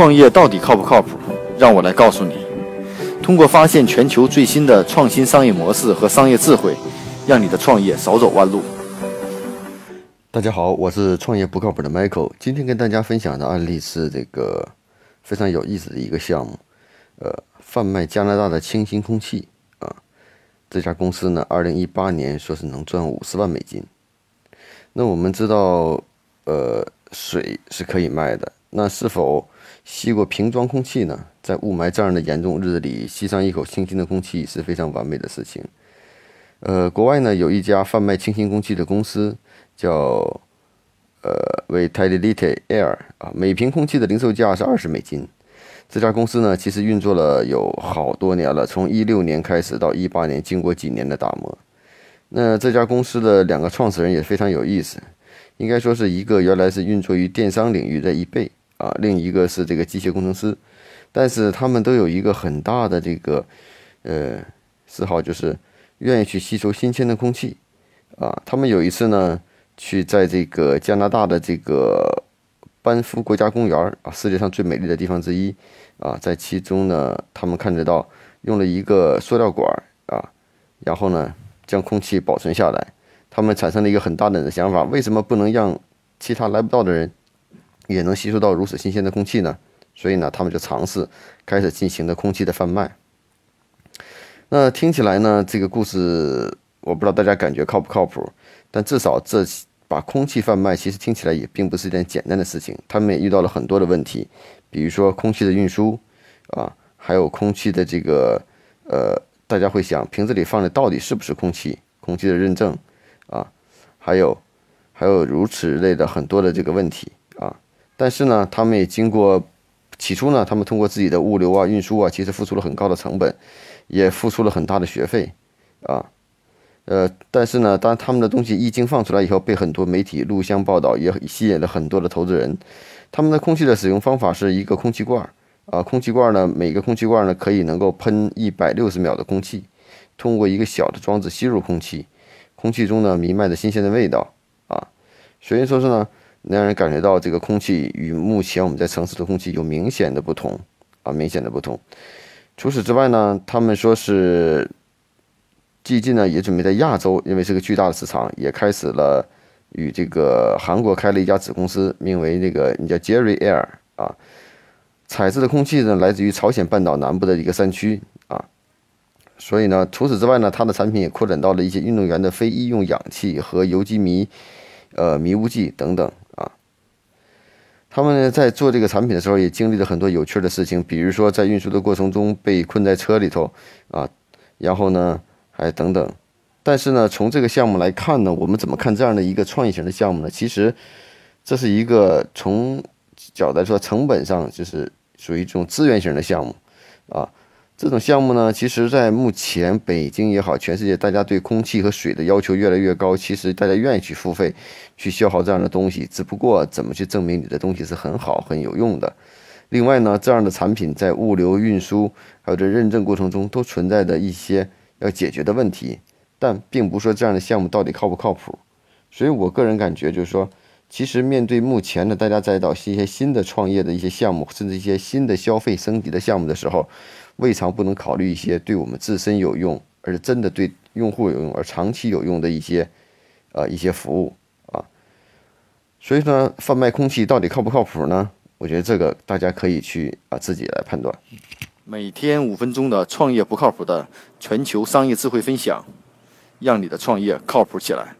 创业到底靠不靠谱？让我来告诉你。通过发现全球最新的创新商业模式和商业智慧，让你的创业少走弯路。大家好，我是创业不靠谱的 Michael。今天跟大家分享的案例是这个非常有意思的一个项目，呃，贩卖加拿大的清新空气啊。这家公司呢，二零一八年说是能赚五十万美金。那我们知道，呃，水是可以卖的，那是否？吸过瓶装空气呢，在雾霾这样的严重日子里，吸上一口清新的空气是非常完美的事情。呃，国外呢有一家贩卖清新空气的公司，叫呃 Vitality Air 啊，每瓶空气的零售价是二十美金。这家公司呢，其实运作了有好多年了，从一六年开始到一八年，经过几年的打磨。那这家公司的两个创始人也非常有意思，应该说是一个原来是运作于电商领域的一倍。啊，另一个是这个机械工程师，但是他们都有一个很大的这个呃嗜好，就是愿意去吸收新鲜的空气。啊，他们有一次呢，去在这个加拿大的这个班夫国家公园啊，世界上最美丽的地方之一啊，在其中呢，他们看得到用了一个塑料管啊，然后呢将空气保存下来。他们产生了一个很大胆的想法：为什么不能让其他来不到的人？也能吸收到如此新鲜的空气呢，所以呢，他们就尝试开始进行的空气的贩卖。那听起来呢，这个故事我不知道大家感觉靠不靠谱，但至少这把空气贩卖其实听起来也并不是一件简单的事情。他们也遇到了很多的问题，比如说空气的运输啊，还有空气的这个呃，大家会想瓶子里放的到底是不是空气？空气的认证啊，还有还有如此类的很多的这个问题。但是呢，他们也经过起初呢，他们通过自己的物流啊、运输啊，其实付出了很高的成本，也付出了很大的学费啊。呃，但是呢，当他们的东西一经放出来以后，被很多媒体录像报道，也吸引了很多的投资人。他们的空气的使用方法是一个空气罐儿啊，空气罐呢，每个空气罐呢可以能够喷一百六十秒的空气，通过一个小的装置吸入空气，空气中呢弥漫着新鲜的味道啊，所以说是呢。让人感觉到这个空气与目前我们在城市的空气有明显的不同啊，明显的不同。除此之外呢，他们说是，最近呢也准备在亚洲，因为是个巨大的市场，也开始了与这个韩国开了一家子公司，名为那个你叫 Jerry Air 啊，采自的空气呢来自于朝鲜半岛南部的一个山区啊，所以呢，除此之外呢，它的产品也扩展到了一些运动员的非医用氧气和有机醚，呃迷雾剂等等啊。他们呢在做这个产品的时候，也经历了很多有趣的事情，比如说在运输的过程中被困在车里头啊，然后呢还等等。但是呢，从这个项目来看呢，我们怎么看这样的一个创意型的项目呢？其实这是一个从角度来说，成本上就是属于这种资源型的项目啊。这种项目呢，其实，在目前北京也好，全世界大家对空气和水的要求越来越高，其实大家愿意去付费，去消耗这样的东西。只不过，怎么去证明你的东西是很好、很有用的？另外呢，这样的产品在物流运输还有这认证过程中都存在着一些要解决的问题，但并不说这样的项目到底靠不靠谱。所以我个人感觉就是说，其实面对目前的大家在到一些新的创业的一些项目，甚至一些新的消费升级的项目的时候。未尝不能考虑一些对我们自身有用，而真的对用户有用，而长期有用的一些，呃，一些服务啊。所以说，贩卖空气到底靠不靠谱呢？我觉得这个大家可以去啊自己来判断。每天五分钟的创业不靠谱的全球商业智慧分享，让你的创业靠谱起来。